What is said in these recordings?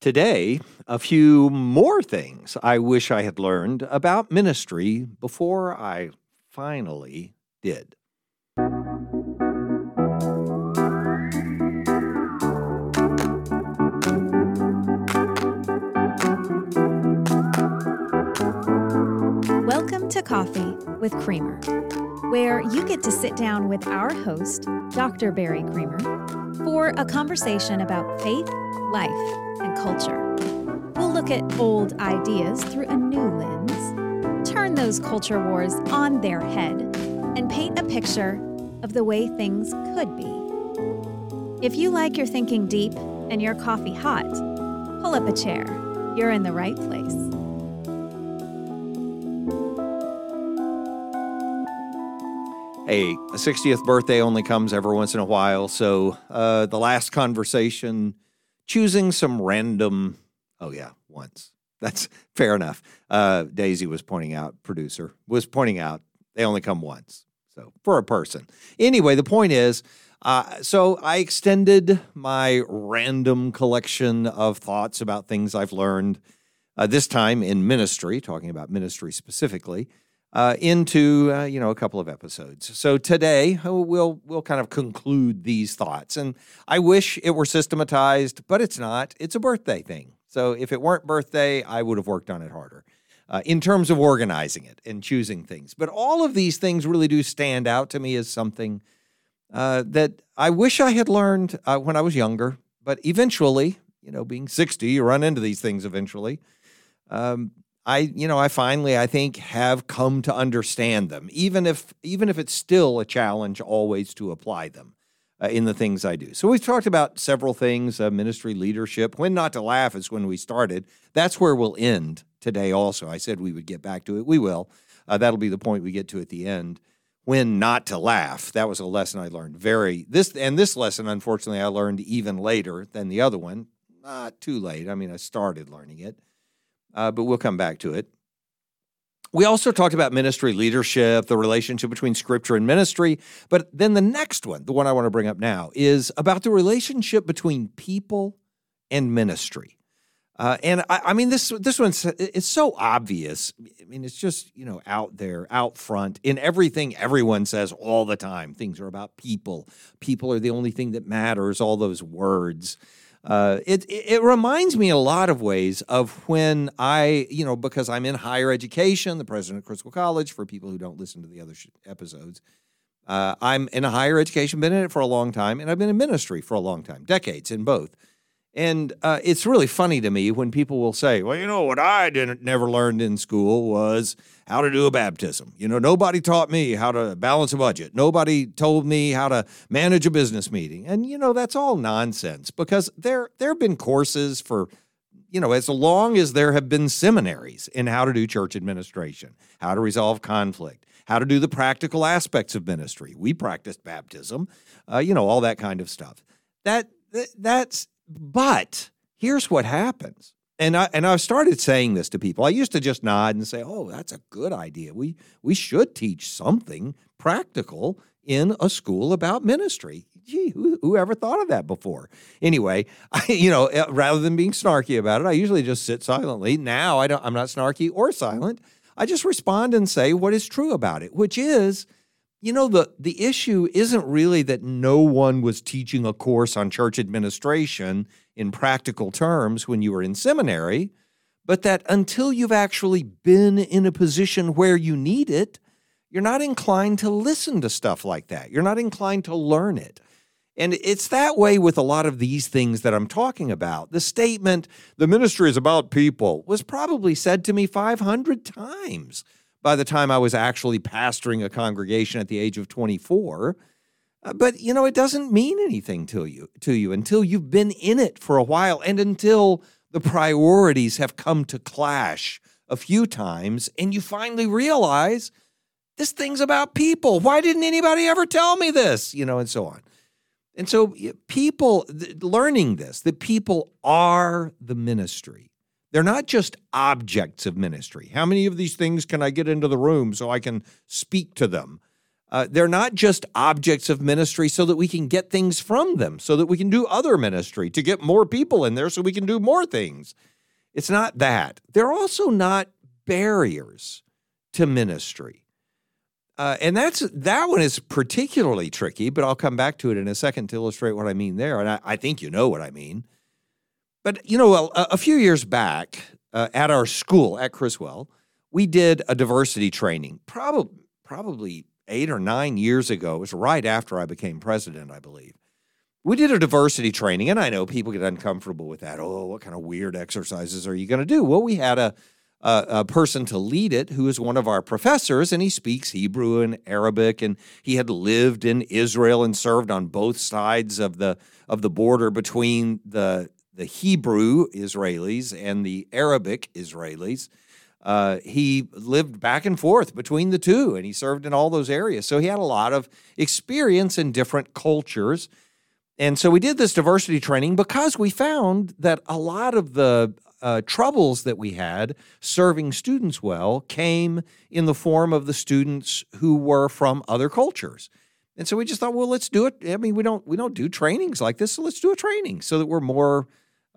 Today, a few more things I wish I had learned about ministry before I finally did. Welcome to Coffee with Creamer, where you get to sit down with our host, Dr. Barry Creamer, for a conversation about faith, life, and culture. We'll look at old ideas through a new lens, turn those culture wars on their head, and paint a picture of the way things could be. If you like your thinking deep and your coffee hot, pull up a chair. You're in the right place. A 60th birthday only comes every once in a while. So, uh, the last conversation, choosing some random, oh, yeah, once. That's fair enough. Uh, Daisy was pointing out, producer was pointing out, they only come once. So, for a person. Anyway, the point is, uh, so I extended my random collection of thoughts about things I've learned, uh, this time in ministry, talking about ministry specifically uh, into uh, you know a couple of episodes. So today uh, we'll we'll kind of conclude these thoughts, and I wish it were systematized, but it's not. It's a birthday thing. So if it weren't birthday, I would have worked on it harder. Uh, in terms of organizing it and choosing things. But all of these things really do stand out to me as something uh, that I wish I had learned uh, when I was younger. But eventually, you know, being 60, you run into these things eventually. Um, I, you know, I finally, I think, have come to understand them, even if, even if it's still a challenge always to apply them uh, in the things I do. So we've talked about several things: uh, ministry leadership. When not to laugh is when we started. That's where we'll end today. Also, I said we would get back to it. We will. Uh, that'll be the point we get to at the end. When not to laugh. That was a lesson I learned very this and this lesson. Unfortunately, I learned even later than the other one. Not too late. I mean, I started learning it uh, but we'll come back to it. We also talked about ministry leadership, the relationship between scripture and ministry. But then the next one, the one I want to bring up now, is about the relationship between people and ministry. Uh, and I, I, mean, this this one's it's so obvious. I mean, it's just you know out there, out front in everything everyone says all the time. Things are about people. People are the only thing that matters. All those words. Uh, it, it reminds me a lot of ways of when I, you know, because I'm in higher education, the president of Criswell College, for people who don't listen to the other sh- episodes, uh, I'm in a higher education, been in it for a long time, and I've been in ministry for a long time, decades in both. And uh, it's really funny to me when people will say, "Well, you know what I didn't never learned in school was how to do a baptism. You know, nobody taught me how to balance a budget. Nobody told me how to manage a business meeting." And you know, that's all nonsense because there there have been courses for you know, as long as there have been seminaries in how to do church administration, how to resolve conflict, how to do the practical aspects of ministry. We practiced baptism, uh, you know, all that kind of stuff. That that's but here's what happens. And I and I've started saying this to people. I used to just nod and say, "Oh, that's a good idea. We we should teach something practical in a school about ministry." Gee, who, who ever thought of that before? Anyway, I, you know, uh, rather than being snarky about it, I usually just sit silently. Now I don't. I'm not snarky or silent. I just respond and say what is true about it, which is you know the the issue isn't really that no one was teaching a course on church administration in practical terms when you were in seminary but that until you've actually been in a position where you need it you're not inclined to listen to stuff like that. You're not inclined to learn it. And it's that way with a lot of these things that I'm talking about. The statement, the ministry is about people, was probably said to me 500 times by the time I was actually pastoring a congregation at the age of 24. Uh, but you know, it doesn't mean anything to you to you until you've been in it for a while and until the priorities have come to clash a few times and you finally realize this thing's about people. Why didn't anybody ever tell me this? You know, and so on. And so people learning this that people are the ministry they're not just objects of ministry. How many of these things can I get into the room so I can speak to them? Uh, they're not just objects of ministry so that we can get things from them, so that we can do other ministry, to get more people in there so we can do more things. It's not that. They're also not barriers to ministry. Uh, and that's that one is particularly tricky, but I'll come back to it in a second to illustrate what I mean there. And I, I think you know what I mean. But you know, a, a few years back uh, at our school at Criswell, we did a diversity training. Probably, probably eight or nine years ago. It was right after I became president, I believe. We did a diversity training, and I know people get uncomfortable with that. Oh, what kind of weird exercises are you going to do? Well, we had a, a, a person to lead it who is one of our professors, and he speaks Hebrew and Arabic, and he had lived in Israel and served on both sides of the of the border between the the Hebrew Israelis and the Arabic Israelis. Uh, he lived back and forth between the two, and he served in all those areas. So he had a lot of experience in different cultures. And so we did this diversity training because we found that a lot of the uh, troubles that we had serving students well came in the form of the students who were from other cultures. And so we just thought, well, let's do it. I mean, we don't we don't do trainings like this, so let's do a training so that we're more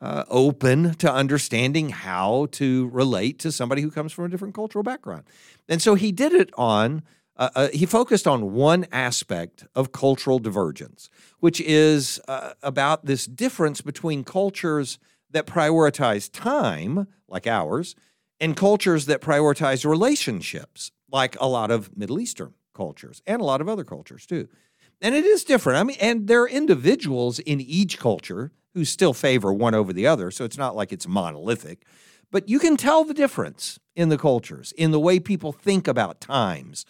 uh, open to understanding how to relate to somebody who comes from a different cultural background. And so he did it on, uh, uh, he focused on one aspect of cultural divergence, which is uh, about this difference between cultures that prioritize time, like ours, and cultures that prioritize relationships, like a lot of Middle Eastern cultures and a lot of other cultures too. And it is different. I mean, and there are individuals in each culture who still favor one over the other. So it's not like it's monolithic. But you can tell the difference in the cultures, in the way people think about times.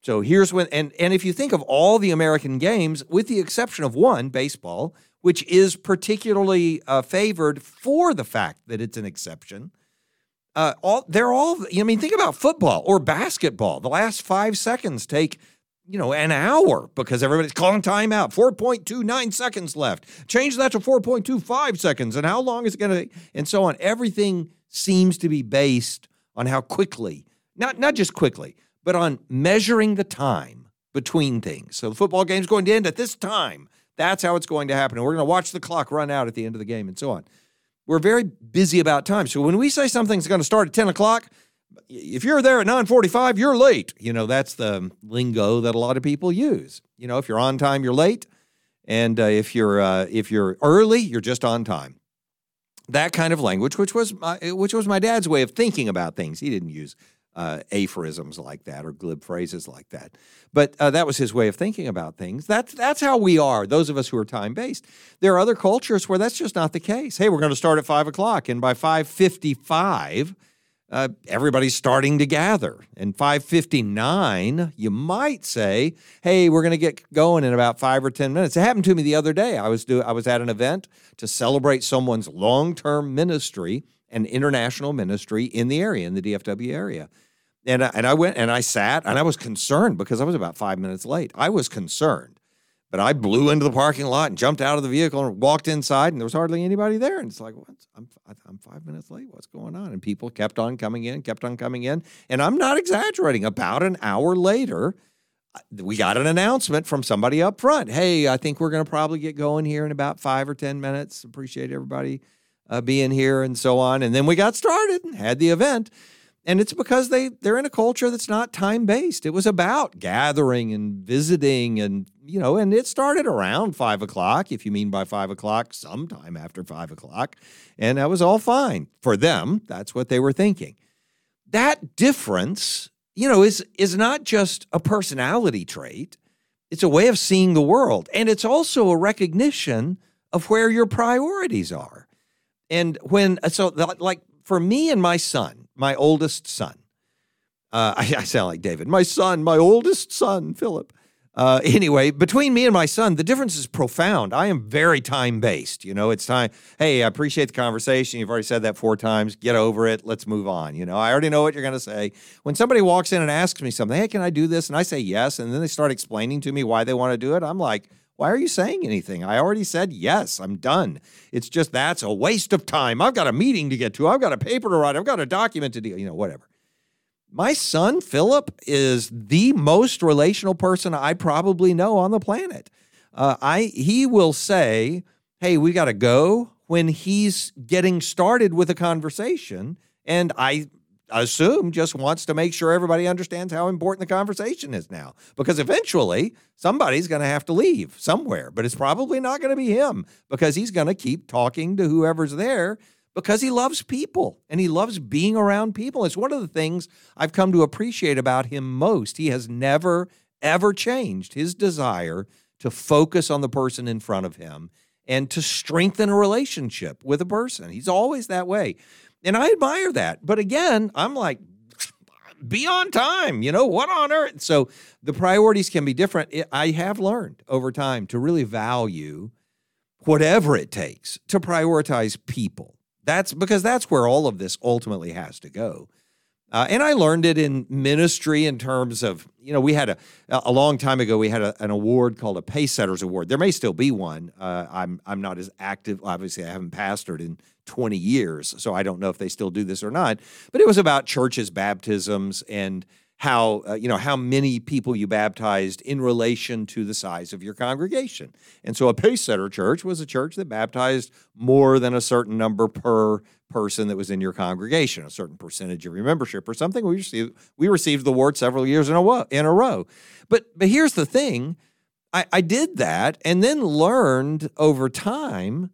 So here's when, and, and if you think of all the American games, with the exception of one, baseball, which is particularly uh, favored for the fact that it's an exception, uh, all they're all. I mean, think about football or basketball. The last five seconds take you know, an hour because everybody's calling timeout. 4.29 seconds left. Change that to 4.25 seconds. And how long is it going to, and so on. Everything seems to be based on how quickly, not, not just quickly, but on measuring the time between things. So the football game's going to end at this time. That's how it's going to happen. And we're going to watch the clock run out at the end of the game and so on. We're very busy about time. So when we say something's going to start at 10 o'clock, if you're there at 9:45, you're late. You know, that's the lingo that a lot of people use. You know, if you're on time, you're late, and uh, if you're uh, if you're early, you're just on time. That kind of language, which was my, which was my dad's way of thinking about things. He didn't use uh, aphorisms like that or glib phrases like that, but uh, that was his way of thinking about things. That's that's how we are. Those of us who are time based. There are other cultures where that's just not the case. Hey, we're going to start at five o'clock, and by five fifty-five uh, everybody's starting to gather. And 559, you might say, hey, we're going to get going in about five or 10 minutes. It happened to me the other day. I was, do, I was at an event to celebrate someone's long term ministry and international ministry in the area, in the DFW area. And I, and I went and I sat and I was concerned because I was about five minutes late. I was concerned but I blew into the parking lot and jumped out of the vehicle and walked inside, and there was hardly anybody there. And it's like? I'm, I'm five minutes late. What's going on? And people kept on coming in, kept on coming in. And I'm not exaggerating. About an hour later, we got an announcement from somebody up front. Hey, I think we're going to probably get going here in about five or 10 minutes. Appreciate everybody uh, being here and so on. And then we got started and had the event and it's because they they're in a culture that's not time based. It was about gathering and visiting, and you know, and it started around five o'clock. If you mean by five o'clock, sometime after five o'clock, and that was all fine for them. That's what they were thinking. That difference, you know, is is not just a personality trait. It's a way of seeing the world, and it's also a recognition of where your priorities are. And when so like for me and my son my oldest son. Uh, I, I, sound like David. My son, my oldest son, Philip. Uh, anyway, between me and my son, the difference is profound. I am very time based. You know, it's time. Hey, I appreciate the conversation. You've already said that four times. Get over it. Let's move on. You know, I already know what you're going to say. When somebody walks in and asks me something, hey, can I do this? And I say yes. And then they start explaining to me why they want to do it. I'm like, why are you saying anything? I already said yes, I'm done. It's just that's a waste of time. I've got a meeting to get to. I've got a paper to write. I've got a document to do, you know, whatever. My son, Philip, is the most relational person I probably know on the planet. Uh, I He will say, Hey, we got to go when he's getting started with a conversation. And I assume just wants to make sure everybody understands how important the conversation is now. Because eventually somebody's going to have to leave somewhere, but it's probably not going to be him because he's going to keep talking to whoever's there because he loves people and he loves being around people. It's one of the things I've come to appreciate about him most. He has never, ever changed his desire to focus on the person in front of him and to strengthen a relationship with a person. He's always that way. And I admire that. But again, I'm like, be on time. You know, what on earth? So the priorities can be different. I have learned over time to really value whatever it takes to prioritize people. That's because that's where all of this ultimately has to go. Uh, and I learned it in ministry in terms of, you know, we had a a long time ago we had a, an award called a Pacesetters Award. There may still be one. Uh, I'm I'm not as active. Obviously, I haven't pastored in 20 years, so I don't know if they still do this or not. But it was about churches' baptisms and how uh, you know how many people you baptized in relation to the size of your congregation. And so a pace setter church was a church that baptized more than a certain number per person that was in your congregation, a certain percentage of your membership or something. We received we received the award several years in a in a row. But but here's the thing. I, I did that and then learned over time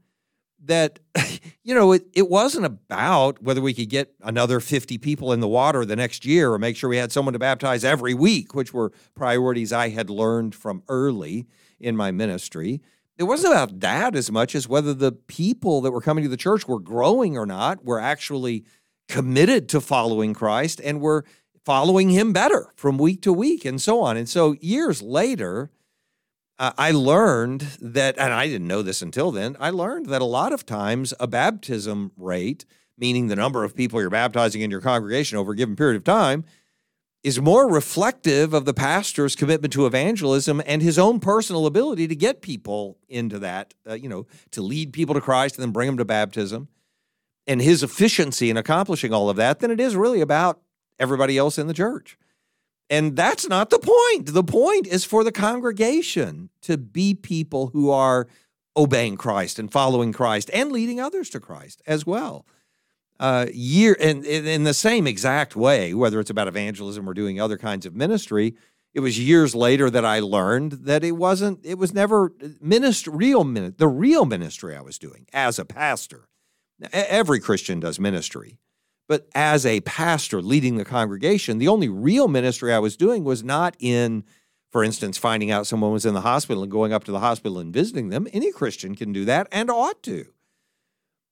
that you know it, it wasn't about whether we could get another 50 people in the water the next year or make sure we had someone to baptize every week which were priorities i had learned from early in my ministry. It wasn't about that as much as whether the people that were coming to the church were growing or not were actually committed to following christ and were following him better from week to week and so on. And so years later uh, I learned that, and I didn't know this until then, I learned that a lot of times a baptism rate, meaning the number of people you're baptizing in your congregation over a given period of time, is more reflective of the pastor's commitment to evangelism and his own personal ability to get people into that, uh, you know, to lead people to Christ and then bring them to baptism, and his efficiency in accomplishing all of that than it is really about everybody else in the church. And that's not the point. The point is for the congregation to be people who are obeying Christ and following Christ and leading others to Christ as well. Uh, year and in the same exact way, whether it's about evangelism or doing other kinds of ministry, it was years later that I learned that it wasn't. It was never ministry. Real the real ministry I was doing as a pastor. Every Christian does ministry, but as a pastor leading the congregation, the only real ministry I was doing was not in, for instance, finding out someone was in the hospital and going up to the hospital and visiting them. Any Christian can do that and ought to.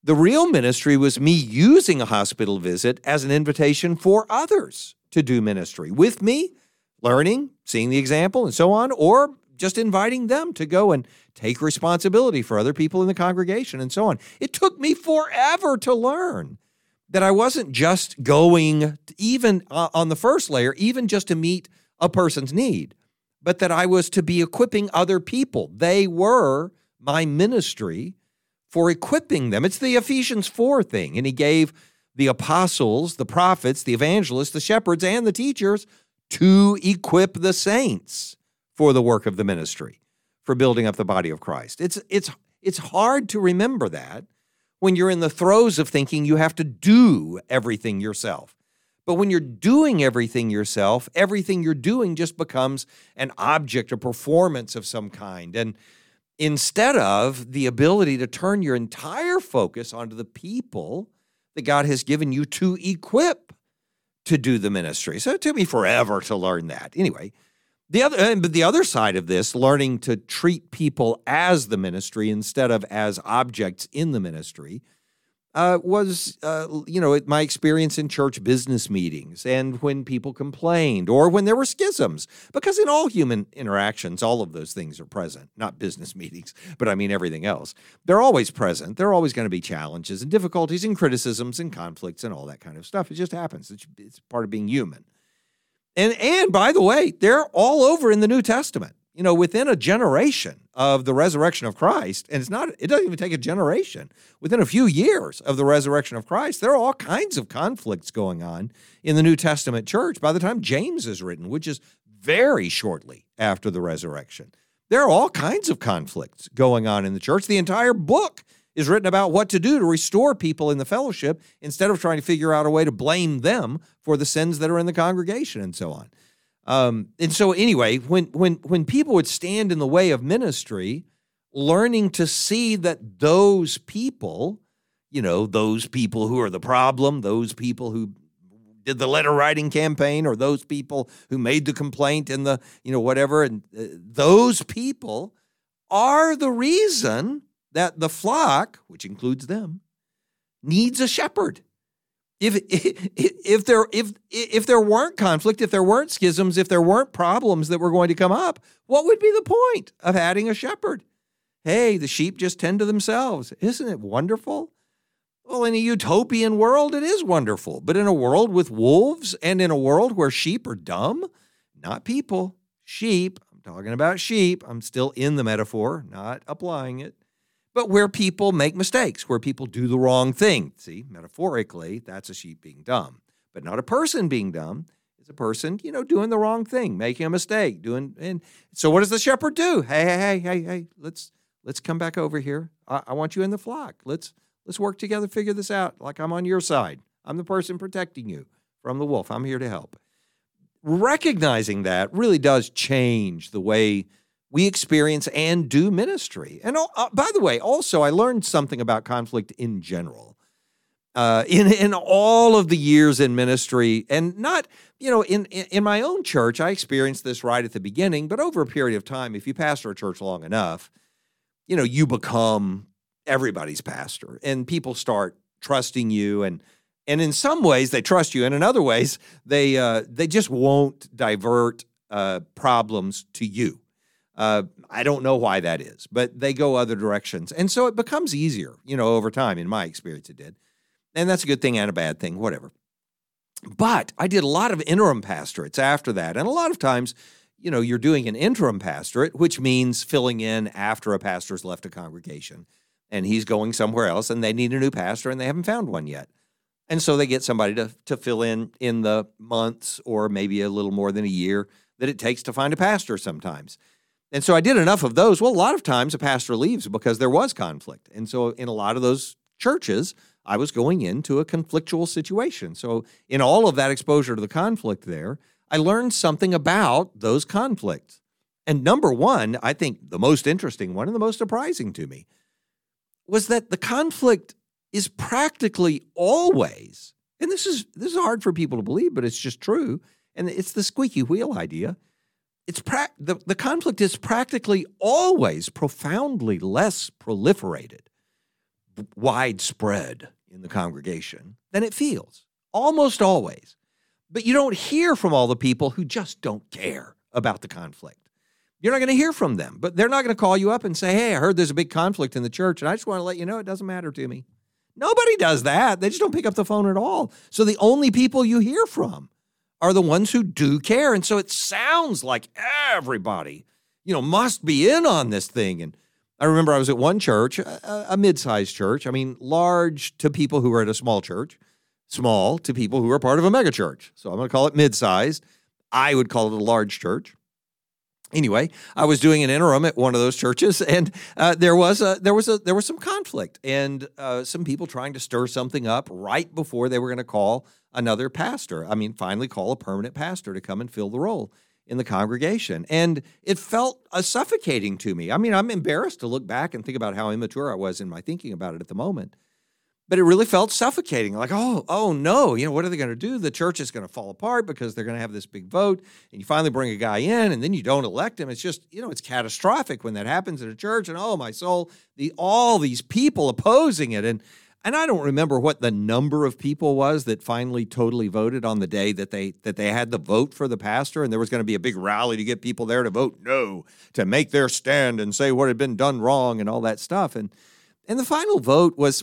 The real ministry was me using a hospital visit as an invitation for others to do ministry with me, learning, seeing the example, and so on, or just inviting them to go and take responsibility for other people in the congregation and so on. It took me forever to learn that I wasn't just going even uh, on the first layer, even just to meet a person's need, but that I was to be equipping other people. They were my ministry for equipping them. It's the Ephesians 4 thing. And he gave the apostles, the prophets, the evangelists, the shepherds, and the teachers to equip the saints for the work of the ministry, for building up the body of Christ. It's, it's, it's hard to remember that when you're in the throes of thinking you have to do everything yourself. But when you're doing everything yourself, everything you're doing just becomes an object, a performance of some kind. And instead of the ability to turn your entire focus onto the people that God has given you to equip to do the ministry. So it took me forever to learn that. Anyway, the other, but the other side of this, learning to treat people as the ministry instead of as objects in the ministry, uh, was uh, you know my experience in church business meetings and when people complained or when there were schisms because in all human interactions all of those things are present not business meetings but i mean everything else. They're always present. There are always going to be challenges and difficulties and criticisms and conflicts and all that kind of stuff. It just happens. It's, it's part of being human and and by the way, they're all over in the New Testament. you know, within a generation of the resurrection of Christ, and it's not, it doesn't even take a generation, within a few years of the resurrection of Christ, there are all kinds of conflicts going on in the New Testament church by the time James is written, which is very shortly after the resurrection. There are all kinds of conflicts going on in the church. The entire book is written about what to do to restore people in the fellowship instead of trying to figure out a way to blame them for the sins that are in the congregation and so on. Um, and so, anyway, when when when people would stand in the way of ministry, learning to see that those people, you know, those people who are the problem, those people who did the letter writing campaign, or those people who made the complaint in the you know whatever, and uh, those people are the reason that the flock, which includes them, needs a shepherd. If, if if there if if there weren't conflict, if there weren't schisms, if there weren't problems that were going to come up, what would be the point of adding a shepherd? Hey, the sheep just tend to themselves. Isn't it wonderful? Well, in a utopian world, it is wonderful. But in a world with wolves and in a world where sheep are dumb, not people, sheep, I'm talking about sheep. I'm still in the metaphor, not applying it but where people make mistakes, where people do the wrong thing. See, metaphorically, that's a sheep being dumb, but not a person being dumb. It's a person, you know, doing the wrong thing, making a mistake, doing. And so, what does the shepherd do? Hey, hey, hey, hey, hey, let's let's come back over here. I, I want you in the flock. Let's let's work together, figure this out. Like I'm on your side. I'm the person protecting you from the wolf. I'm here to help. Recognizing that really does change the way we experience and do ministry. And uh, by the way, also, I learned something about conflict in general. Uh, in in all of the years in ministry, and not you know in, in in my own church, I experienced this right at the beginning, but over a period of time, if you pastor a church long enough, you know you become everybody's pastor, and people start trusting you, and and in some ways they trust you, and in other ways they uh, they just won't divert uh, problems to you. Uh, I don't know why that is, but they go other directions. And so it becomes easier, you know, over time. In my experience, it did. And that's a good thing and a bad thing, whatever. But I did a lot of interim pastorates after that. And a lot of times, you know, you're doing an interim pastorate, which means filling in after a pastor's left a congregation and he's going somewhere else and they need a new pastor and they haven't found one yet. And so they get somebody to, to fill in in the months or maybe a little more than a year that it takes to find a pastor sometimes. And so I did enough of those. Well, a lot of times a pastor leaves because there was conflict. And so in a lot of those churches, I was going into a conflictual situation. So in all of that exposure to the conflict there, I learned something about those conflicts. And number one, I think the most interesting one and the most surprising to me was that the conflict is practically always, and this is this is hard for people to believe, but it's just true. And it's the squeaky wheel idea it's pra- the, the conflict is practically always profoundly less proliferated, widespread in the congregation than it feels. Almost always. But you don't hear from all the people who just don't care about the conflict. You're not going to hear from them, but they're not going to call you up and say, Hey, I heard there's a big conflict in the church, and I just want to let you know it doesn't matter to me. Nobody does that. They just don't pick up the phone at all. So the only people you hear from are the ones who do care. And so it sounds like everybody, you know, must be in on this thing. And I remember I was at one church, a, a mid sized church. I mean, large to people who are at a small church, small to people who are part of a mega church. So I'm going to call it mid sized. I would call it a large church. Anyway, I was doing an interim at one of those churches, and uh, there was a there was a there was some conflict, and uh, some people trying to stir something up right before they were going to call another pastor. I mean, finally call a permanent pastor to come and fill the role in the congregation, and it felt uh, suffocating to me. I mean, I'm embarrassed to look back and think about how immature I was in my thinking about it at the moment but it really felt suffocating. Like, oh, oh no, you know, what are they going to do? The church is going to fall apart because they're going to have this big vote, and you finally bring a guy in, and then you don't elect him. It's just, you know, it's catastrophic when that happens in a church. And oh my soul, the all these people opposing it, and and I don't remember what the number of people was that finally totally voted on the day that they that they had the vote for the pastor, and there was going to be a big rally to get people there to vote no, to make their stand and say what had been done wrong and all that stuff, and and the final vote was,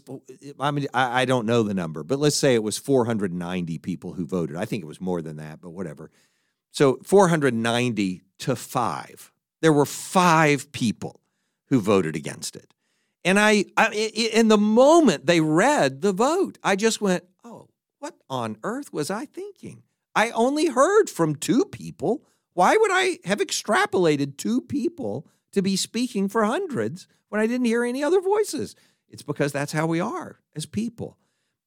I mean, I, I, don't know the number, but let's say it was 490 people who voted. I think it was more than that, but whatever. So 490 to five there were five people who voted against it. And I, I, in the moment they read the vote, I just went, oh, what on earth was I thinking? I only heard from two people. Why would I have extrapolated two people to be speaking for hundreds when I didn't hear any other voices? It's because that's how we are as people.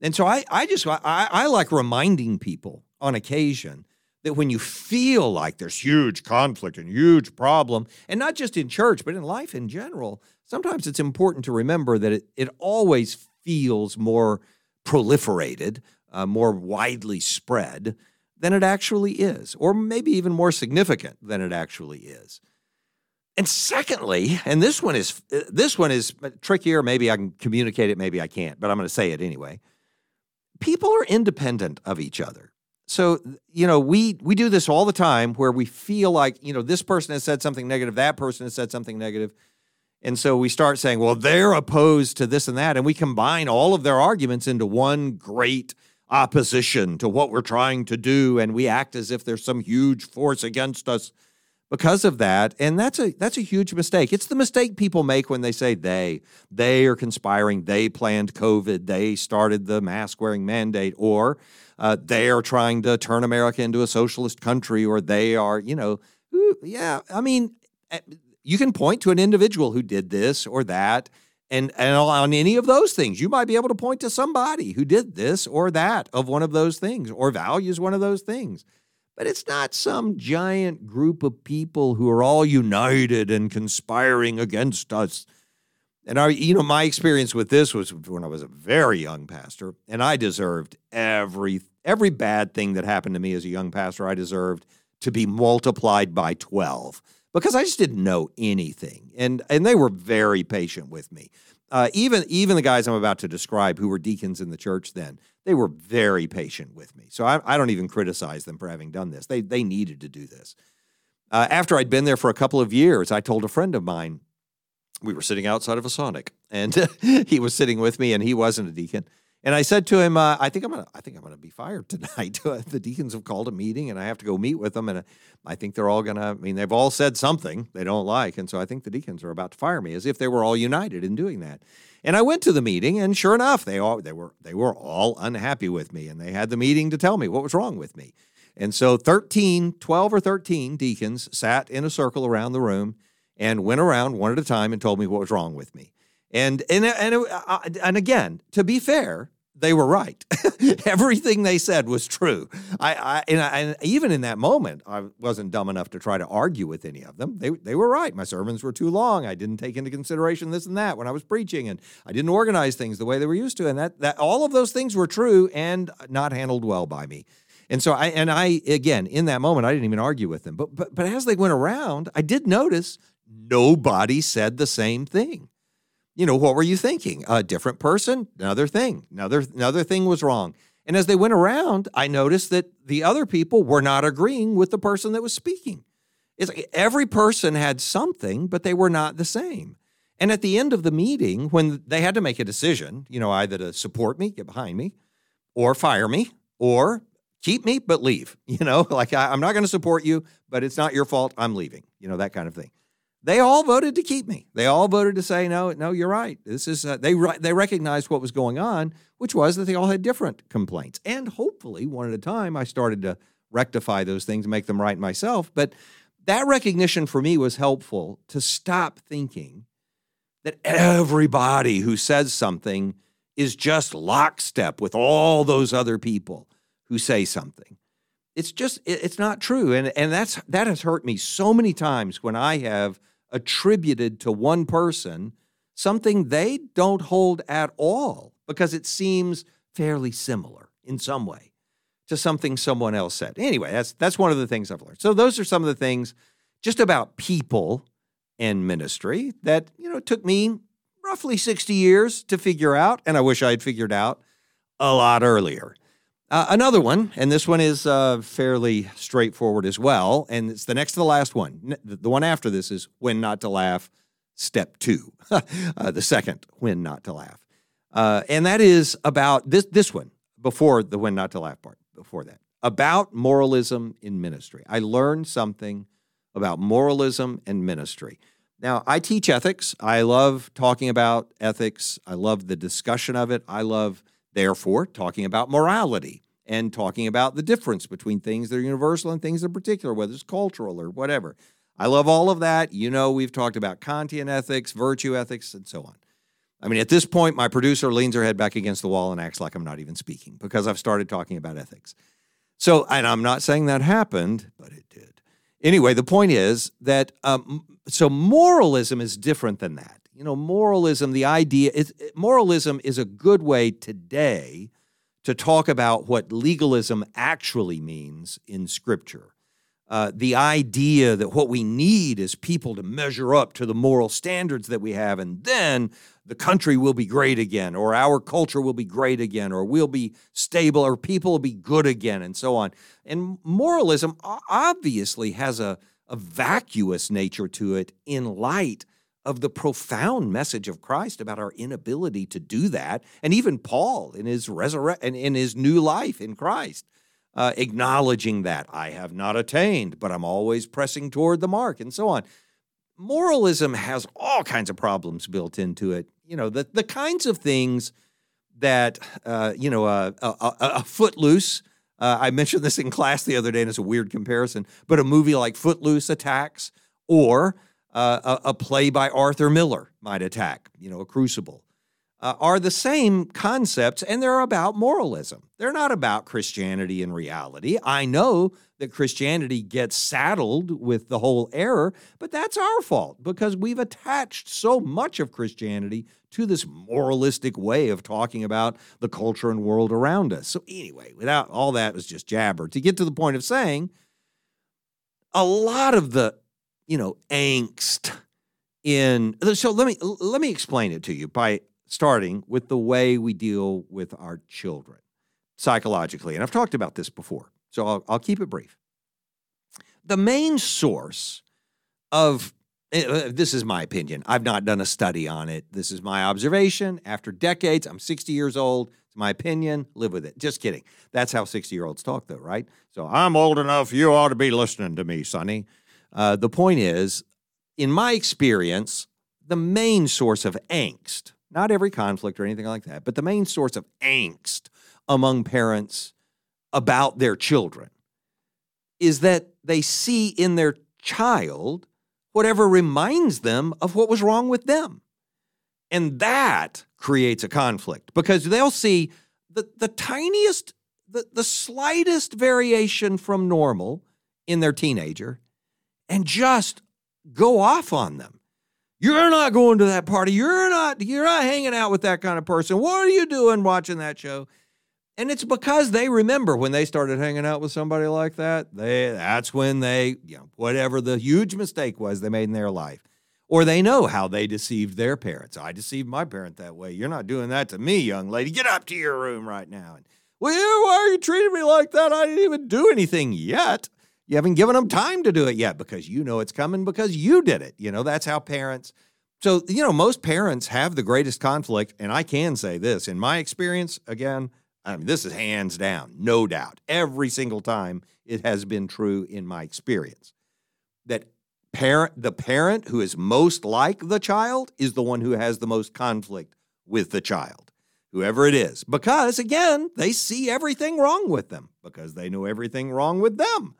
And so I, I just, I, I like reminding people on occasion that when you feel like there's huge conflict and huge problem, and not just in church, but in life in general, sometimes it's important to remember that it, it always feels more proliferated, uh, more widely spread than it actually is, or maybe even more significant than it actually is. And secondly, and this one is uh, this one is trickier. Maybe I can communicate it, maybe I can't, but I'm going to say it anyway. People are independent of each other. So, you know, we we do this all the time where we feel like, you know, this person has said something negative, that person has said something. And so we start saying, well, they're opposed to this and that. And we combine all of their arguments into one great opposition to what we're trying to do. And we act as if there's some huge force against us because of that. And that's a that's a huge mistake. It's the mistake people make when they say they. They are conspiring, they planned COVID, they started the mask wearing mandate, or uh, they are trying to turn America into a socialist country, or they are, you know, yeah. I mean, eh, you can point to an individual who did this or that. And, and on any of those things, you might be able to point to somebody who did this or that of one of those things or values one of those things. But it's not some giant group of people who are all united and conspiring against us. And I, you know, my experience with this was when I was a very young pastor, and I deserved every every bad thing that happened to me as a young pastor. I deserved to be multiplied by twelve because I just didn't know anything. And and they were very patient with me. Uh, even even the guys I'm about to describe who were deacons in the church then, they were very patient with me. So I, I don't even criticize them for having done this. They they needed to do this. Uh, after I'd been there for a couple of years, I told a friend of mine. We were sitting outside of a Sonic, and he was sitting with me, and he wasn't a deacon. And I said to him, uh, "I think I'm gonna, I think I'm gonna be fired tonight. the deacons have called a meeting, and I have to go meet with them. And I think they're all gonna. I mean, they've all said something they don't like, and so I think the deacons are about to fire me, as if they were all united in doing that. And I went to the meeting, and sure enough, they all they were they were all unhappy with me, and they had the meeting to tell me what was wrong with me. And so 13, 12 or 13 deacons sat in a circle around the room and went around one at a time and told me what was wrong with me. And and and uh, and again, to be fair, they were right. Everything they said was true. I, I, and I, and even in that moment, I wasn't dumb enough to try to argue with any of them. They they were right. My sermons were too long. I didn't take into consideration this and that when I was preaching, and I didn't organize things the way they were used to. And that that all of those things were true and not handled well by me. And so I and I again in that moment I didn't even argue with them. But but but as they went around, I did notice nobody said the same thing. You know, what were you thinking? A different person, another thing, another another thing was wrong. And as they went around, I noticed that the other people were not agreeing with the person that was speaking. It's like every person had something, but they were not the same. And at the end of the meeting, when they had to make a decision, you know, either to support me, get behind me, or fire me, or keep me, but leave, you know, like I, am not going to support you, but it's not your fault. I'm leaving, you know, that kind of thing they all voted to keep me. They all voted to say no, no, you're right. This is uh, they they recognized what was going on, which was that they all had different complaints, and hopefully one at a time, I started to rectify those things, make them right myself. But that recognition for me was helpful to stop thinking that everybody who says something is just lockstep with all those other people who say something. It's just it's not true, and and that's that has hurt me so many times when I have attributed to one person something they don't hold at all because it seems fairly similar in some way to something someone else said. Anyway, that's that's one of the things I've learned. So those are some of the things just about people and ministry that, you know, took me roughly 60 years to figure out and I wish I had figured out a lot earlier. Uh, another one, and this one is uh, fairly straightforward as well, and it's the next to the last one. The one after this is when not to laugh, step two, uh, the second when not to laugh, uh, and that is about this this one before the when not to laugh part. Before that, about moralism in ministry, I learned something about moralism and ministry. Now, I teach ethics. I love talking about ethics. I love the discussion of it. I love, therefore, talking about morality and talking about the difference between things that are universal and things that are particular, whether it's cultural or whatever. I love all of that. You know, we've talked about Kantian ethics, virtue ethics, and so on. I mean, at this point, my producer leans her head back against the wall and acts like I'm not even speaking because I've started talking about ethics. So, and I'm not saying that happened, but it did. Anyway, the point is that um, so moralism is different than that. You know, moralism, the idea is moralism is a good way today to talk about what legalism actually means in Scripture uh, the idea that what we need is people to measure up to the moral standards that we have, and then the country will be great again, or our culture will be great again, or we'll be stable, or people will be good again, and so on. And moralism obviously has a, a vacuous nature to it in light of the profound message of Christ about our inability to do that. And even Paul in his resurrection in his new life in Christ uh, acknowledging that I have not attained, but I'm always pressing toward the mark, and so on. Moralism has all kinds of problems built into it. You know, the, the kinds of things that, uh, you know, a, a, a footloose, uh, I mentioned this in class the other day, and it's a weird comparison, but a movie like Footloose attacks, or uh, a, a play by Arthur Miller might attack, you know, a crucible uh, are the same concepts and they're about moralism. They're not about Christianity in reality. I know that Christianity gets saddled with the whole error, but that's our fault because we've attached so much of Christianity to this moralistic way of talking about the culture and world around us. So, anyway, without all that was just jabber. To get to the point of saying, a lot of the, you know, angst in so let me let me explain it to you by starting with the way we deal with our children psychologically. And I've talked about this before, so I'll, I'll keep it brief. The main source of eh, this is my opinion. I've not done a study on it. This is my observation. After decades, I'm 60 years old. It's my opinion. Live with it. Just kidding. That's how 60 year olds talk, though, right? So I'm old enough. You ought to be listening to me, Sonny. Uh, the point is, in my experience, the main source of angst not every conflict or anything like that, but the main source of angst among parents about their children is that they see in their child whatever reminds them of what was wrong with them. And that creates a conflict because they'll see the, the tiniest, the, the slightest variation from normal in their teenager and just go off on them you're not going to that party. You're not you're not hanging out with that kind of person. What are you doing watching that show? And it's because they remember when they started hanging out with somebody like that. They that's when they, you know, whatever the huge mistake was they made in their life. Or they know how they deceived their parents. I deceived my parent that way. You're not doing that to me, young lady. Get up to your room right now. And, well, why are you treating me like that? I didn't even do anything yet. You haven't given them time to do it yet because you know it's coming because you did it. You know, that's how parents. So, you know, most parents have the greatest conflict. And I can say this in my experience, again, I mean, this is hands down, no doubt. Every single time it has been true in my experience that parent the parent who is most like the child is the one who has the most conflict with the child whoever it is because again they see everything wrong with them because they know everything wrong with them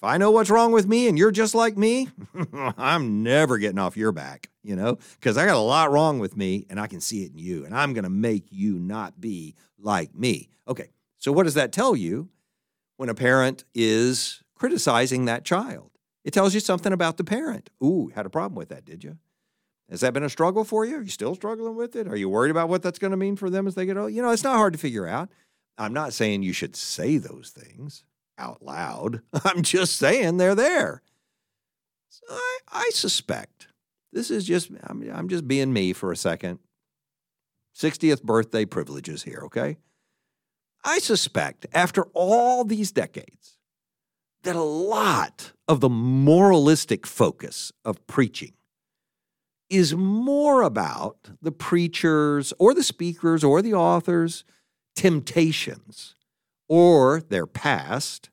if I know what's wrong with me and you're just like me, I'm never getting off your back, you know, because I got a lot wrong with me and I can see it in you and I'm going to make you not be like me. Okay, so what does that tell you when a parent is criticizing that child? It tells you something about the parent. Ooh, had a problem with that, did you? Has that been a struggle for you? Are you still struggling with it? Are you worried about what that's going to mean for them as they get old? You know, it's not hard to figure out. I'm not saying you should say those things out loud. I'm just saying they're there. So I, I suspect this is just, I'm, I'm just being me for a second. 60th birthday privileges here, okay? I suspect after all these decades that a lot of the moralistic focus of preaching is more about the preachers or the speakers or the authors' temptations or their past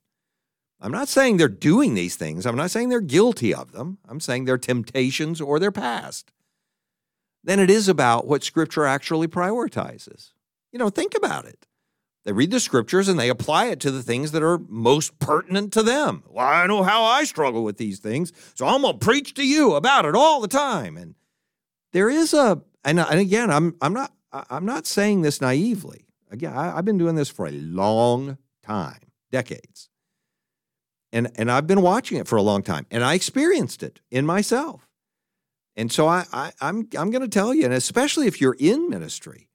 I'm not saying they're doing these things. I'm not saying they're guilty of them. I'm saying they're temptations or their past. Then it is about what Scripture actually prioritizes. You know, think about it. They read the Scriptures and they apply it to the things that are most pertinent to them. Well, I know how I struggle with these things, so I'm going to preach to you about it all the time. And there is a, and, and again, I'm, I'm not, I'm not saying this naively. Again, I, I've been doing this for a long time, decades and and I've been watching it for a long time, and I experienced it in myself. And so I, I I'm I'm going to tell you, and especially if you're in ministry,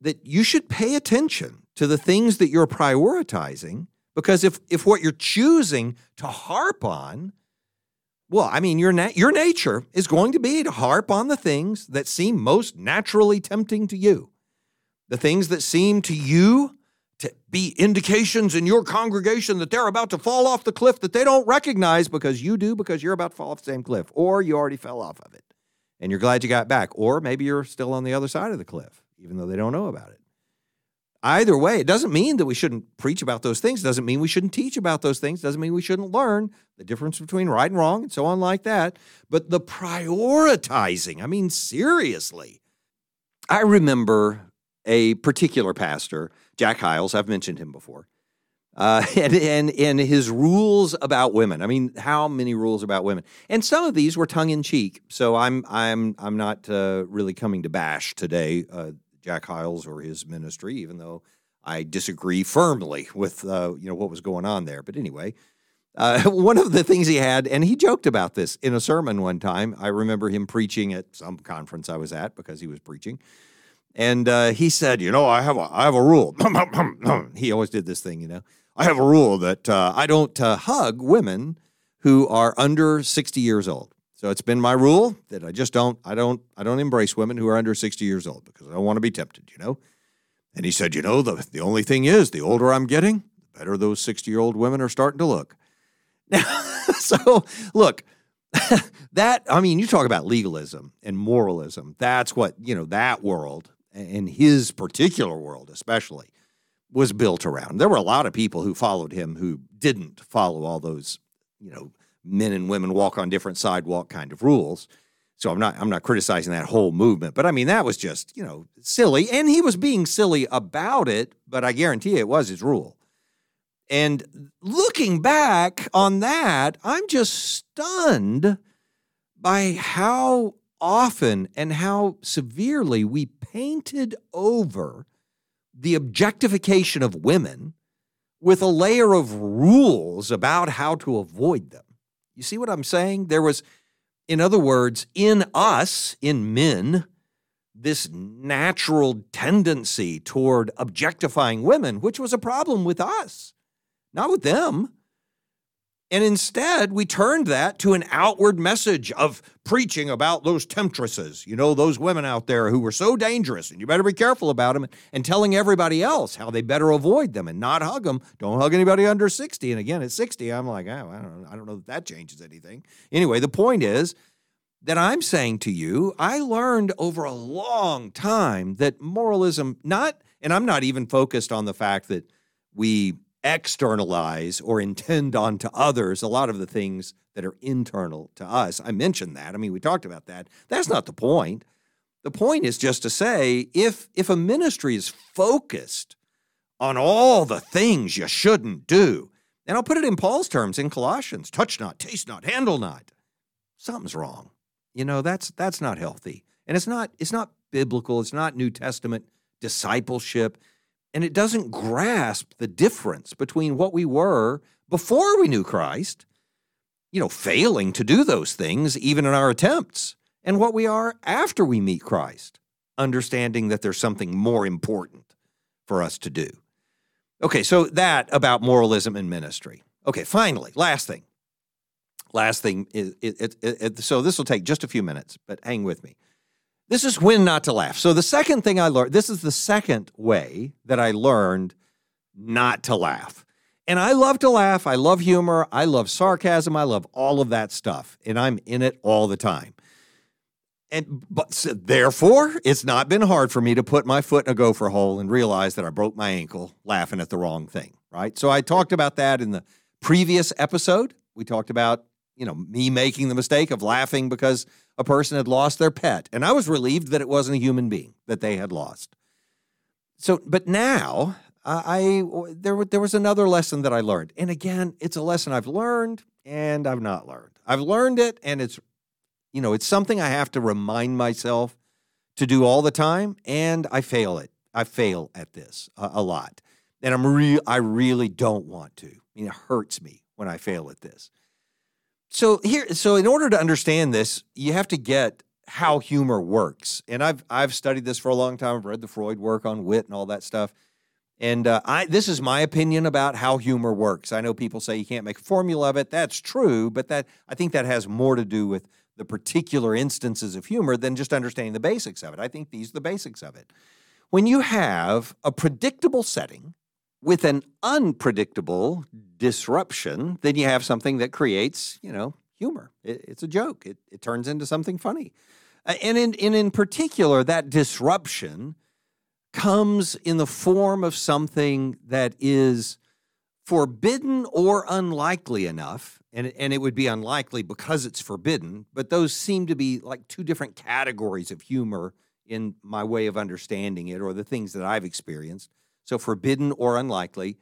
that you should pay attention to the things that you're prioritizing, because if if what you're choosing to harp on, well, I mean, your na- your nature is going to be to harp on the things that seem most naturally tempting to you, the things that seem to you to be indications in your congregation that they're about to fall off the cliff that they don't recognize because you do because you're about to fall off the same cliff or you already fell off of it and you're glad you got back or maybe you're still on the other side of the cliff even though they don't know about it. Either way it doesn't mean that we shouldn't preach about those things. It doesn't mean we shouldn't teach about those things. It doesn't mean we shouldn't learn the difference between right and wrong and so on like that. But the prioritizing i mean seriously. I remember a particular pastor Jack Hyles. I've mentioned him before. Uh, and, and and his rules about women. I mean, how many rules about women? And some of these were tongue in cheek. So I'm I'm I'm not uh, really coming to bash today uh, Jack Hyles or his ministry, even though I disagree firmly with uh, you know what was going on there. But anyway, uh, one of the things he had, and he joked about this in a sermon one time. I remember him preaching at some conference I was at because he was preaching. And uh, he said, you know, I have a, I have a rule. he always did this thing, you know. I have a rule that uh, I don't uh, hug women who are under 60 years old. So it's been my rule that I just don't, I don't, I don't embrace women who are under 60 years old because I don't want to be tempted, you know. And he said, you know, the the only thing is, the older I'm getting, the better those 60 year old women are starting to look. Now, so look, that I mean, you talk about legalism and moralism. That's what you know. That world in his particular world, especially, was built around. There were a lot of people who followed him who didn't follow all those, you know, men and women walk on different sidewalk kind of rules. So I'm not I'm not criticizing that whole movement, but I mean that was just, you know, silly and he was being silly about it, but I guarantee it was his rule. And looking back on that, I'm just stunned by how often and how severely we painted over the objectification of women with a layer of rules about how to avoid them. You see what I'm saying? There was, in other words, in us, in men, this natural tendency toward objectifying women, which was a problem with us, not with them. And instead, we turned that to an outward message of preaching about those temptresses, you know, those women out there who were so dangerous, and you better be careful about them, and telling everybody else how they better avoid them and not hug them. Don't hug anybody under 60. And again, at 60, I'm like, oh, I don't know. I don't know that that changes anything. Anyway, the point is that I'm saying to you, I learned over a long time that moralism, not, and I'm not even focused on the fact that we externalize or intend onto others a lot of the things that are internal to us. I mentioned that. I mean, we talked about that. That's not the point. The point is just to say if if a ministry is focused on all the things you shouldn't do, and I'll put it in Paul's terms in Colossians, touch not, taste not, handle not. Something's wrong. You know, that's that's not healthy. And it's not it's not biblical, it's not New Testament discipleship and it doesn't grasp the difference between what we were before we knew Christ, you know, failing to do those things, even in our attempts, and what we are after we meet Christ, understanding that there's something more important for us to do. Okay, so that about moralism and ministry. Okay, finally, last thing. Last thing is, it, it, it, so this will take just a few minutes, but hang with me. This is when not to laugh. So the second thing I learned, this is the second way that I learned not to laugh. And I love to laugh. I love humor. I love sarcasm. I love all of that stuff. And I'm in it all the time. And but so therefore, it's not been hard for me to put my foot in a gopher hole and realize that I broke my ankle laughing at the wrong thing, right? So I talked about that in the previous episode, we talked about, you know, me making the mistake of laughing because a person had lost their pet. And I was relieved that it wasn't a human being that they had lost. So, but now I there there was another lesson that I learned, and again, it's a lesson I've learned and I've not learned. I've learned it, and it's you know it's something I have to remind myself to do all the time, and I fail it. I fail at this a, a lot, and I'm real. I really don't want to. I mean, it hurts me when I fail at this. So here, so in order to understand this, you have to get how humor works, and I've I've studied this for a long time. I've read the Freud work on wit and all that stuff. And uh, I, this is my opinion about how humor works. I know people say you can't make a formula of it. That's true, but that I think that has more to do with the particular instances of humor than just understanding the basics of it. I think these are the basics of it. When you have a predictable setting with an unpredictable disruption, then you have something that creates, you know, humor. It, it's a joke. It, it turns into something funny. Uh, and in, and in particular, that disruption comes in the form of something that is forbidden or unlikely enough and and it would be unlikely because it's forbidden but those seem to be like two different categories of humor in my way of understanding it or the things that I've experienced so forbidden or unlikely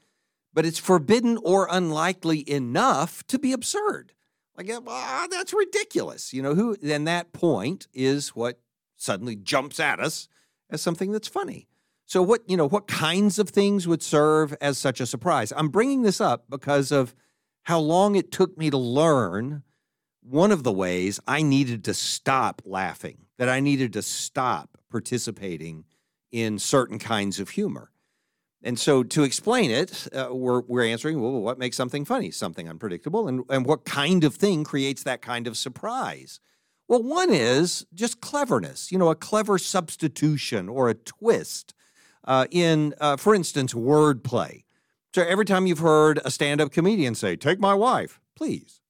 but it's forbidden or unlikely enough to be absurd like ah, that's ridiculous you know who then that point is what suddenly jumps at us as something that's funny so what, you know, what kinds of things would serve as such a surprise? I'm bringing this up because of how long it took me to learn one of the ways I needed to stop laughing, that I needed to stop participating in certain kinds of humor. And so to explain it, uh, we're, we're answering, well, what makes something funny? Something unpredictable. And, and what kind of thing creates that kind of surprise? Well, one is just cleverness, you know, a clever substitution or a twist uh, in, uh, for instance, wordplay. So every time you've heard a stand up comedian say, Take my wife, please,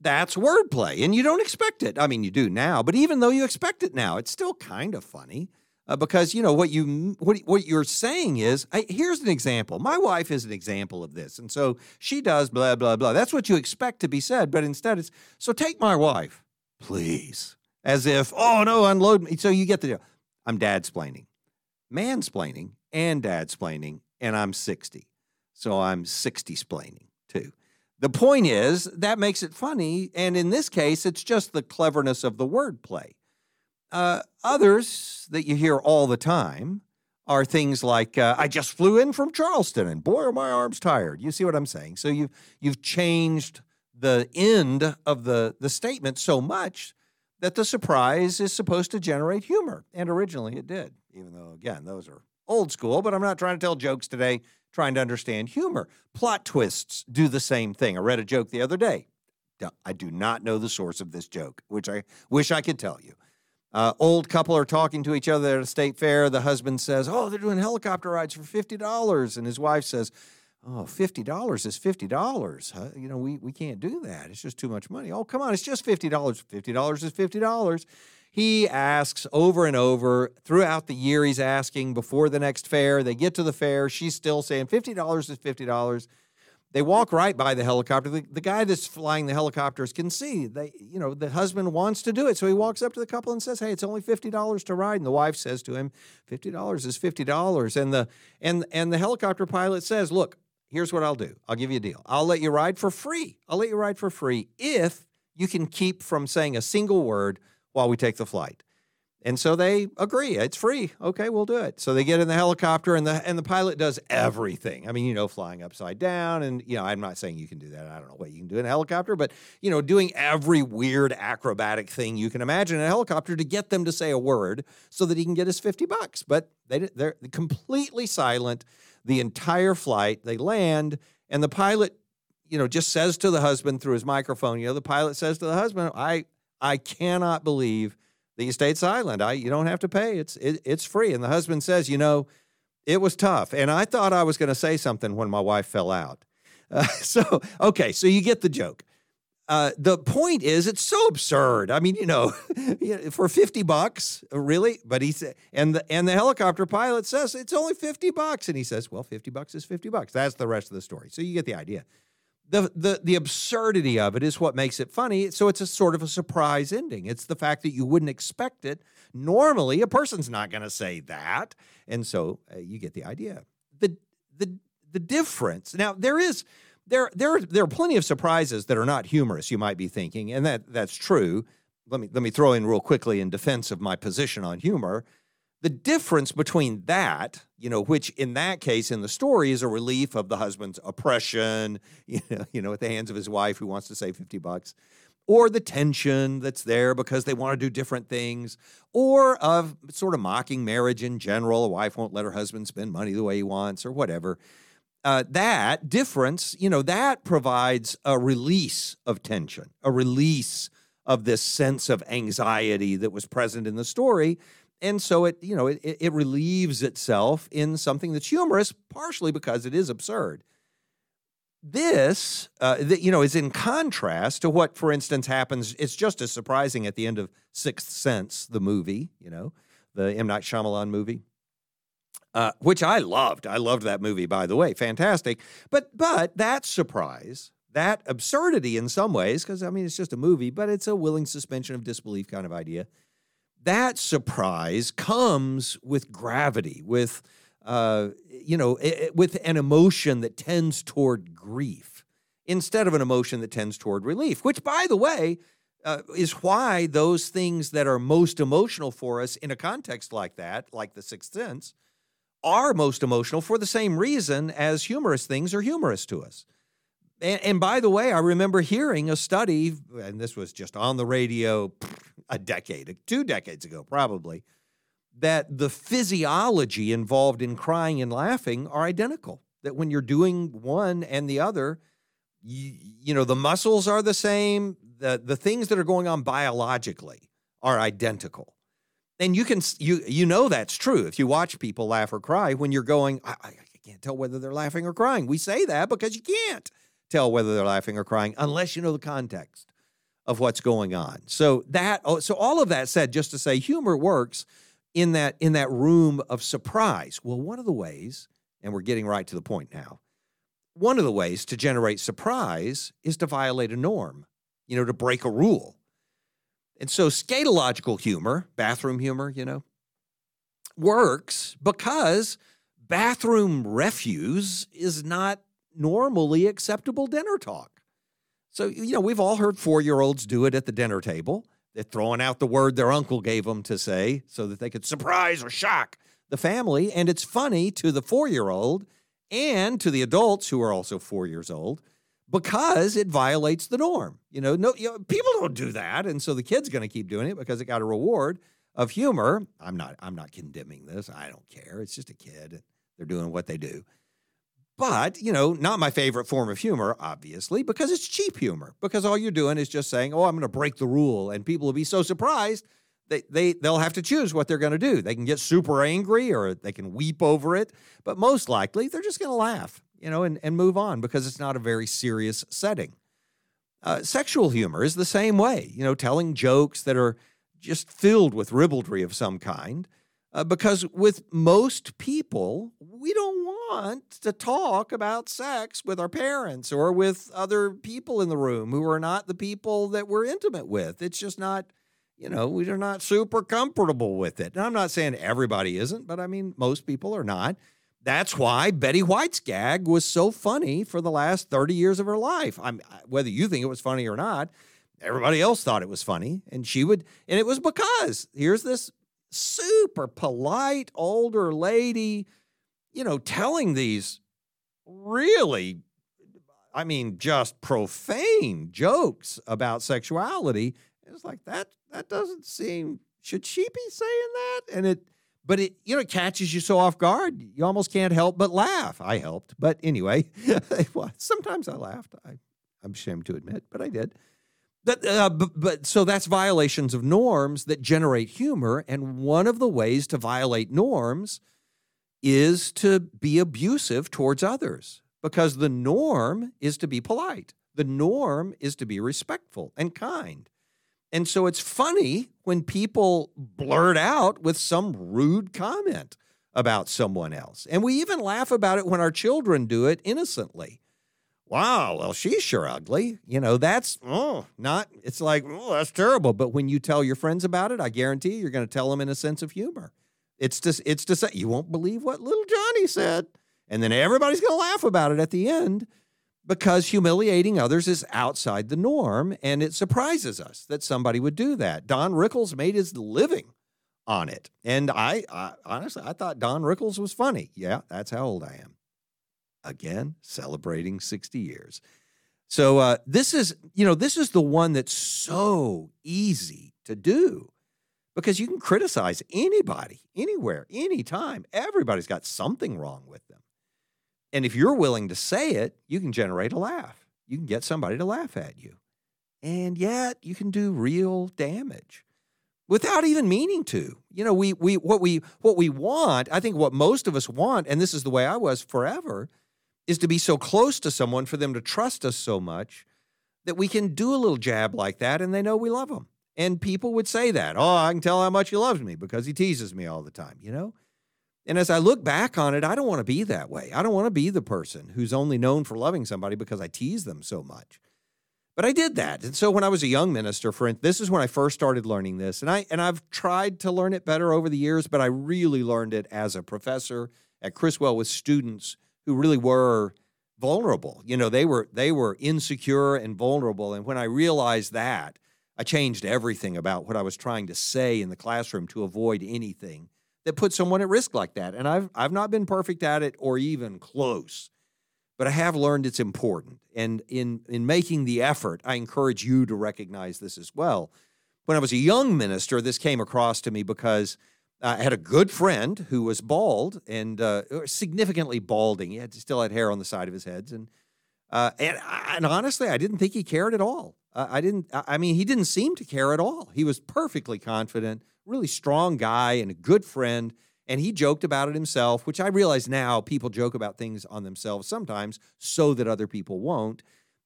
that's wordplay. And you don't expect it. I mean, you do now, but even though you expect it now, it's still kind of funny. Uh, because you know what you what what you're saying is I, here's an example. My wife is an example of this, and so she does blah blah blah. That's what you expect to be said, but instead it's so take my wife, please, as if oh no, unload me. So you get the deal. I'm dad splaining mansplaining and dadsplaining, and I'm 60. So I'm 60 splaining too. The point is, that makes it funny. And in this case, it's just the cleverness of the wordplay. Uh, others that you hear all the time are things like, uh, I just flew in from Charleston and boy, are my arms tired. You see what I'm saying? So you've, you've changed the end of the, the statement so much that the surprise is supposed to generate humor. And originally it did even though, again, those are old school, but I'm not trying to tell jokes today, trying to understand humor. Plot twists do the same thing. I read a joke the other day. I do not know the source of this joke, which I wish I could tell you. Uh, old couple are talking to each other at a state fair. The husband says, Oh, they're doing helicopter rides for $50. And his wife says, Oh, $50 is $50. Huh? You know, we, we can't do that. It's just too much money. Oh, come on, it's just $50. $50 is $50 he asks over and over throughout the year. He's asking before the next fair. They get to the fair. She's still saying $50 is $50. They walk right by the helicopter. The, the guy that's flying the helicopters can see they, you know, the husband wants to do it. So he walks up to the couple and says, Hey, it's only $50 to ride. And the wife says to him, $50 is $50. And the and and the helicopter pilot says, Look, here's what I'll do. I'll give you a deal. I'll let you ride for free. I'll let you ride for free if you can keep from saying a single word while we take the flight. And so they agree. It's free. Okay, we'll do it. So they get in the helicopter and the and the pilot does everything. I mean, you know, flying upside down and you know, I'm not saying you can do that. I don't know what you can do in a helicopter, but you know, doing every weird acrobatic thing you can imagine in a helicopter to get them to say a word so that he can get his 50 bucks. But they they're completely silent the entire flight. They land and the pilot, you know, just says to the husband through his microphone, you know, the pilot says to the husband, "I I cannot believe you stayed silent. I you don't have to pay. It's it, it's free. And the husband says, you know, it was tough, and I thought I was going to say something when my wife fell out. Uh, so okay, so you get the joke. Uh, the point is, it's so absurd. I mean, you know, for fifty bucks, really? But he said, and the and the helicopter pilot says it's only fifty bucks, and he says, well, fifty bucks is fifty bucks. That's the rest of the story. So you get the idea the the the absurdity of it is what makes it funny. So it's a sort of a surprise ending. It's the fact that you wouldn't expect it. Normally, a person's not going to say that, and so uh, you get the idea. the the The difference now there is there there there are plenty of surprises that are not humorous. You might be thinking, and that that's true. Let me let me throw in real quickly in defense of my position on humor. The difference between that, you know, which in that case in the story is a relief of the husband's oppression, you know, you know, at the hands of his wife who wants to save 50 bucks, or the tension that's there because they want to do different things, or of sort of mocking marriage in general. A wife won't let her husband spend money the way he wants, or whatever. Uh, that difference, you know, that provides a release of tension, a release of this sense of anxiety that was present in the story and so it you know it, it relieves itself in something that's humorous partially because it is absurd. This uh, that you know is in contrast to what for instance happens it's just as surprising at the end of sixth sense the movie you know the m. Night Shyamalan movie uh, which i loved. I loved that movie by the way. Fantastic. But but that surprise that absurdity in some ways because i mean it's just a movie but it's a willing suspension of disbelief kind of idea that surprise comes with gravity, with uh, you know, with an emotion that tends toward grief instead of an emotion that tends toward relief. Which, by the way, uh, is why those things that are most emotional for us in a context like that, like The Sixth Sense, are most emotional for the same reason as humorous things are humorous to us. And, and, by the way, I remember hearing a study, and this was just on the radio a decade, two decades ago, probably, that the physiology involved in crying and laughing are identical. That when you're doing one and the other, you, you know, the muscles are the same, the, the things that are going on biologically are identical. And you can you you know that's true if you watch people laugh or cry when you're going I, I can't tell whether they're laughing or crying. We say that because you can't tell whether they're laughing or crying unless you know the context of what's going on. So that oh, so all of that said just to say humor works in that in that room of surprise. Well, one of the ways and we're getting right to the point now. One of the ways to generate surprise is to violate a norm, you know, to break a rule. And so scatological humor, bathroom humor, you know, works because bathroom refuse is not normally acceptable dinner talk. So, you know, we've all heard four year olds do it at the dinner table. They're throwing out the word their uncle gave them to say so that they could surprise or shock the family. And it's funny to the four year old and to the adults who are also four years old because it violates the norm. You know, no, you know, people don't do that. And so the kid's going to keep doing it because it got a reward of humor. I'm not, I'm not condemning this. I don't care. It's just a kid. They're doing what they do. But, you know, not my favorite form of humor, obviously, because it's cheap humor. Because all you're doing is just saying, oh, I'm going to break the rule. And people will be so surprised they, they, they'll have to choose what they're going to do. They can get super angry or they can weep over it. But most likely, they're just going to laugh, you know, and, and move on because it's not a very serious setting. Uh, sexual humor is the same way, you know, telling jokes that are just filled with ribaldry of some kind. Uh, because with most people, we don't want to talk about sex with our parents or with other people in the room who are not the people that we're intimate with. It's just not, you know, we're not super comfortable with it. And I'm not saying everybody isn't, but I mean, most people are not. That's why Betty White's gag was so funny for the last 30 years of her life. I'm whether you think it was funny or not, everybody else thought it was funny and she would and it was because here's this super polite older lady, you know, telling these really, I mean, just profane jokes about sexuality. It's like that, that doesn't seem, should she be saying that? And it, but it, you know, it catches you so off guard. You almost can't help but laugh. I helped. But anyway, sometimes I laughed. I, I'm ashamed to admit, but I did. That, uh, but, but so that's violations of norms that generate humor. And one of the ways to violate norms is to be abusive towards others because the norm is to be polite. The norm is to be respectful and kind. And so it's funny when people blurt out with some rude comment about someone else. And we even laugh about it when our children do it innocently wow, well, she's sure ugly. You know, that's oh, not. It's like oh, that's terrible. But when you tell your friends about it, I guarantee you're going to tell them in a sense of humor. It's just it's to say you won't believe what little Johnny said, and then everybody's going to laugh about it at the end because humiliating others is outside the norm, and it surprises us that somebody would do that. Don Rickles made his living on it, and I, I honestly I thought Don Rickles was funny. Yeah, that's how old I am again celebrating 60 years. So uh, this is, you know, this is the one that's so easy to do because you can criticize anybody, anywhere, anytime. Everybody's got something wrong with them. And if you're willing to say it, you can generate a laugh. You can get somebody to laugh at you. And yet you can do real damage without even meaning to. You know, we we what we what we want, I think what most of us want, and this is the way I was forever, is to be so close to someone for them to trust us so much that we can do a little jab like that and they know we love them. And people would say that, oh, I can tell how much he loves me because he teases me all the time, you know? And as I look back on it, I don't want to be that way. I don't want to be the person who's only known for loving somebody because I tease them so much. But I did that. And so when I was a young minister, for this is when I first started learning this. And I and I've tried to learn it better over the years, but I really learned it as a professor at Criswell with students who really were vulnerable. You know, they were they were insecure and vulnerable. And when I realized that, I changed everything about what I was trying to say in the classroom to avoid anything that put someone at risk like that. And I've I've not been perfect at it or even close. But I have learned it's important. And in in making the effort, I encourage you to recognize this as well. When I was a young minister, this came across to me because I had a good friend who was bald and uh, significantly balding. He had still had hair on the side of his head, and uh, and and honestly, I didn't think he cared at all. Uh, I didn't. I mean, he didn't seem to care at all. He was perfectly confident, really strong guy, and a good friend. And he joked about it himself, which I realize now people joke about things on themselves sometimes so that other people won't.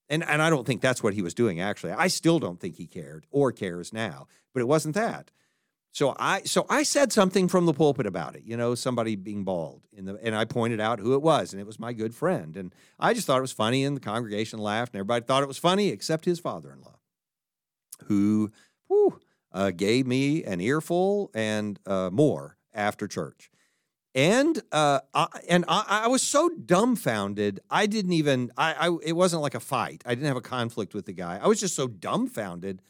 And and I don't think that's what he was doing. Actually, I still don't think he cared or cares now. But it wasn't that. So I so I said something from the pulpit about it, you know, somebody being bald, the, and I pointed out who it was, and it was my good friend, and I just thought it was funny, and the congregation laughed, and everybody thought it was funny except his father-in-law, who whew, uh, gave me an earful and uh, more after church, and uh, I, and I, I, was so dumbfounded, I didn't even I, I it wasn't like a fight, I didn't have a conflict with the guy, I was just so dumbfounded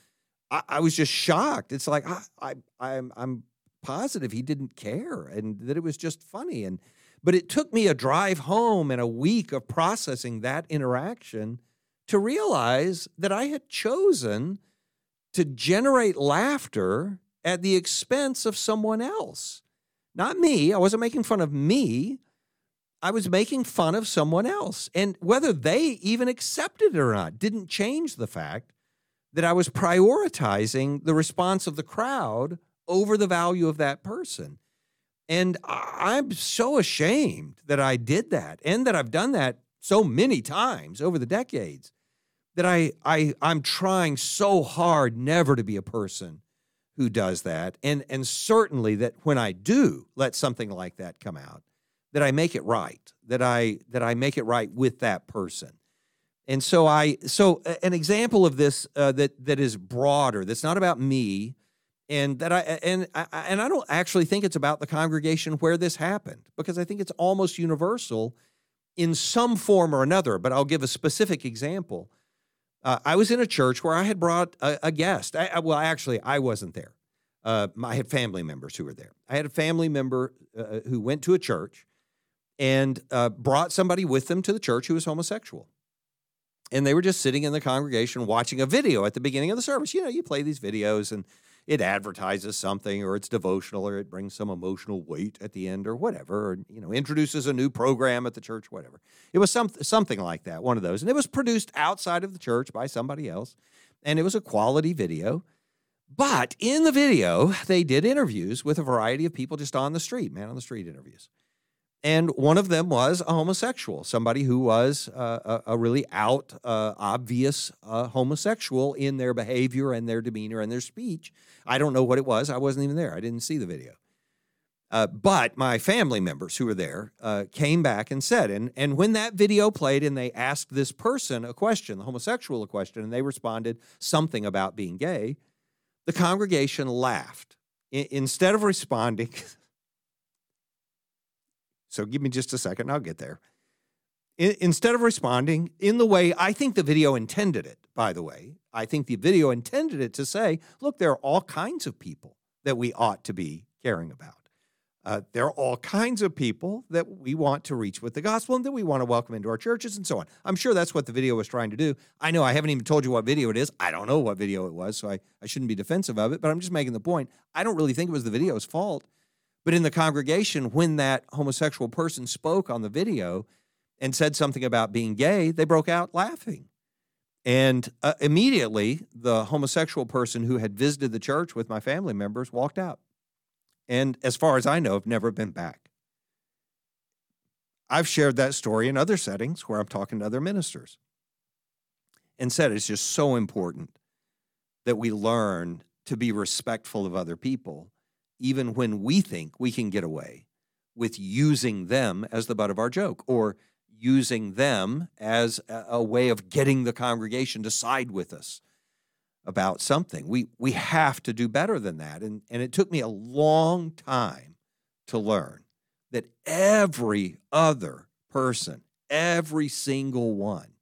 I, I was just shocked. It's like I, I I'm I'm positive he didn't care and that it was just funny and but it took me a drive home and a week of processing that interaction to realize that I had chosen to generate laughter at the expense of someone else. Not me. I wasn't making fun of me. I was making fun of someone else. And whether they even accepted it or not didn't change the fact that I was prioritizing the response of the crowd over the value of that person. And I'm so ashamed that I did that and that I've done that so many times over the decades that I, I I'm trying so hard never to be a person who does that. And and certainly that when I do let something like that come out, that I make it right, that I that I make it right with that person. And so I so an example of this uh, that that is broader. That's not about me, and that I and I, and I don't actually think it's about the congregation where this happened because I think it's almost universal in some form or another. But I'll give a specific example. Uh, I was in a church where I had brought a, a guest. I, well, actually, I wasn't there. Uh, I had family members who were there. I had a family member uh, who went to a church and uh, brought somebody with them to the church who was homosexual and they were just sitting in the congregation watching a video at the beginning of the service. You know, you play these videos and it advertises something or it's devotional or it brings some emotional weight at the end or whatever, or, you know, introduces a new program at the church, whatever. It was some, something like that, one of those. And it was produced outside of the church by somebody else. And it was a quality video. But in the video, they did interviews with a variety of people just on the street, man on the street interviews. And one of them was a homosexual, somebody who was uh, a, a, really out, uh, obvious uh, homosexual in their behavior and their demeanor and their speech. I don't know what it was. I wasn't even there. I didn't see the video. Uh, but my family members who were there uh, came back and said, and, and when that video played and they asked this person a question, the homosexual a question, and they responded something about being gay, the congregation laughed. I, instead of responding, so give me just a second, I'll get there. I, instead of responding in the way I think the video intended it, by the way, I think the video intended it to say, look, there are all kinds of people that we ought to be caring about. Uh, there are all kinds of people that we want to reach with the gospel and that we want to welcome into our churches and so on. I'm sure that's what the video was trying to do. I know I haven't even told you what video it is. I don't know what video it was, so I, I shouldn't be defensive of it, but I'm just making the point. I don't really think it was the video's fault. But in the congregation, when that homosexual person spoke on the video and said something about being gay, they broke out laughing. And uh, immediately, the homosexual person who had visited the church with my family members walked out and as far as I know, have never been back. I've shared that story in other settings where I'm talking to other ministers and said it's just so important that we learn to be respectful of other people, even when we think we can get away with using them as the butt of our joke or using them as a, way of getting the congregation to side with us about something. We we have to do better than that. And and it took me a long time to learn that every other person, every single one,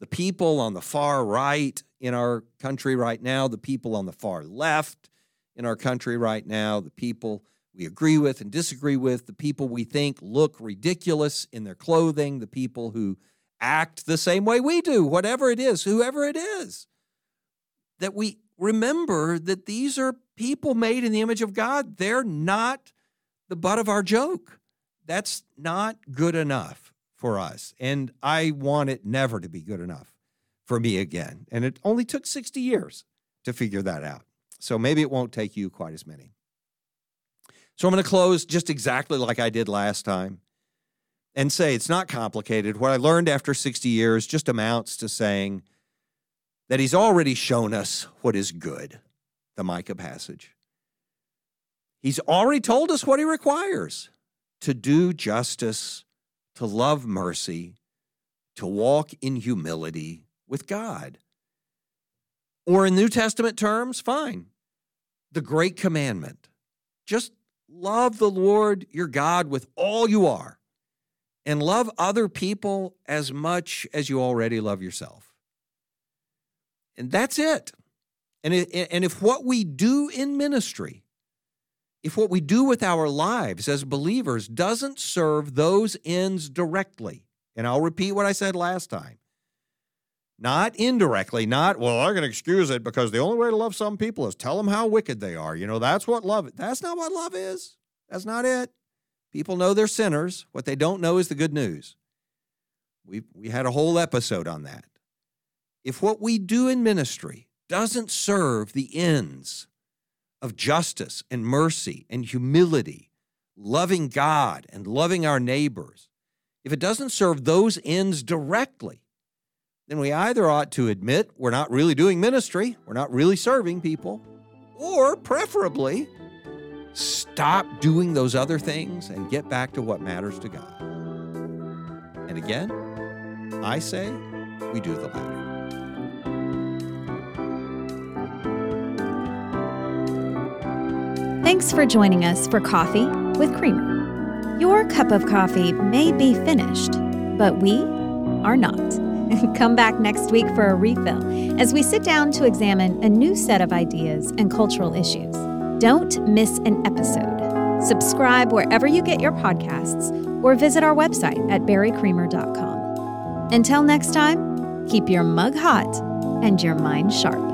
the people on the far right in our country right now, the people on the far left in our country right now, the people we agree with and disagree with, the people we think look ridiculous in their clothing, the people who act the same way we do, whatever it is, whoever it is that we remember that these are people made in the image of God. They're not the butt of our joke. That's not good enough for us. And I want it never to be good enough for me again. And it only took 60 years to figure that out. So maybe it won't take you quite as many. So I'm going to close just exactly like I did last time and say it's not complicated. What I learned after 60 years just amounts to saying, that he's already shown us what is good, the Micah passage. He's already told us what he requires to do justice, to love mercy, to walk in humility with God. Or in New Testament terms, fine. The great commandment. Just love the Lord your God with all you are and love other people as much as you already love yourself. And that's it. And, it, and if what we do in ministry, if what we do with our lives as believers doesn't serve those ends directly, and I'll repeat what I said last time, not indirectly, not, well, I can excuse it because the only way to love some people is tell them how wicked they are. You know, that's what love That's not what love is. That's not it. People know they're sinners. What they don't know is the good news. We we had a whole episode on that if what we do in ministry doesn't serve the ends of justice and mercy and humility, loving God and loving our neighbors, if it doesn't serve those ends directly, then we either ought to admit we're not really doing ministry, we're not really serving people, or preferably stop doing those other things and get back to what matters to God. And again, I say we do the latter. Thanks for joining us for Coffee with Creamer. Your cup of coffee may be finished, but we are not. Come back next week for a refill as we sit down to examine a new set of ideas and cultural issues. Don't miss an episode. Subscribe wherever you get your podcasts or visit our website at barrycreamer.com. Until next time, keep your mug hot and your mind sharp.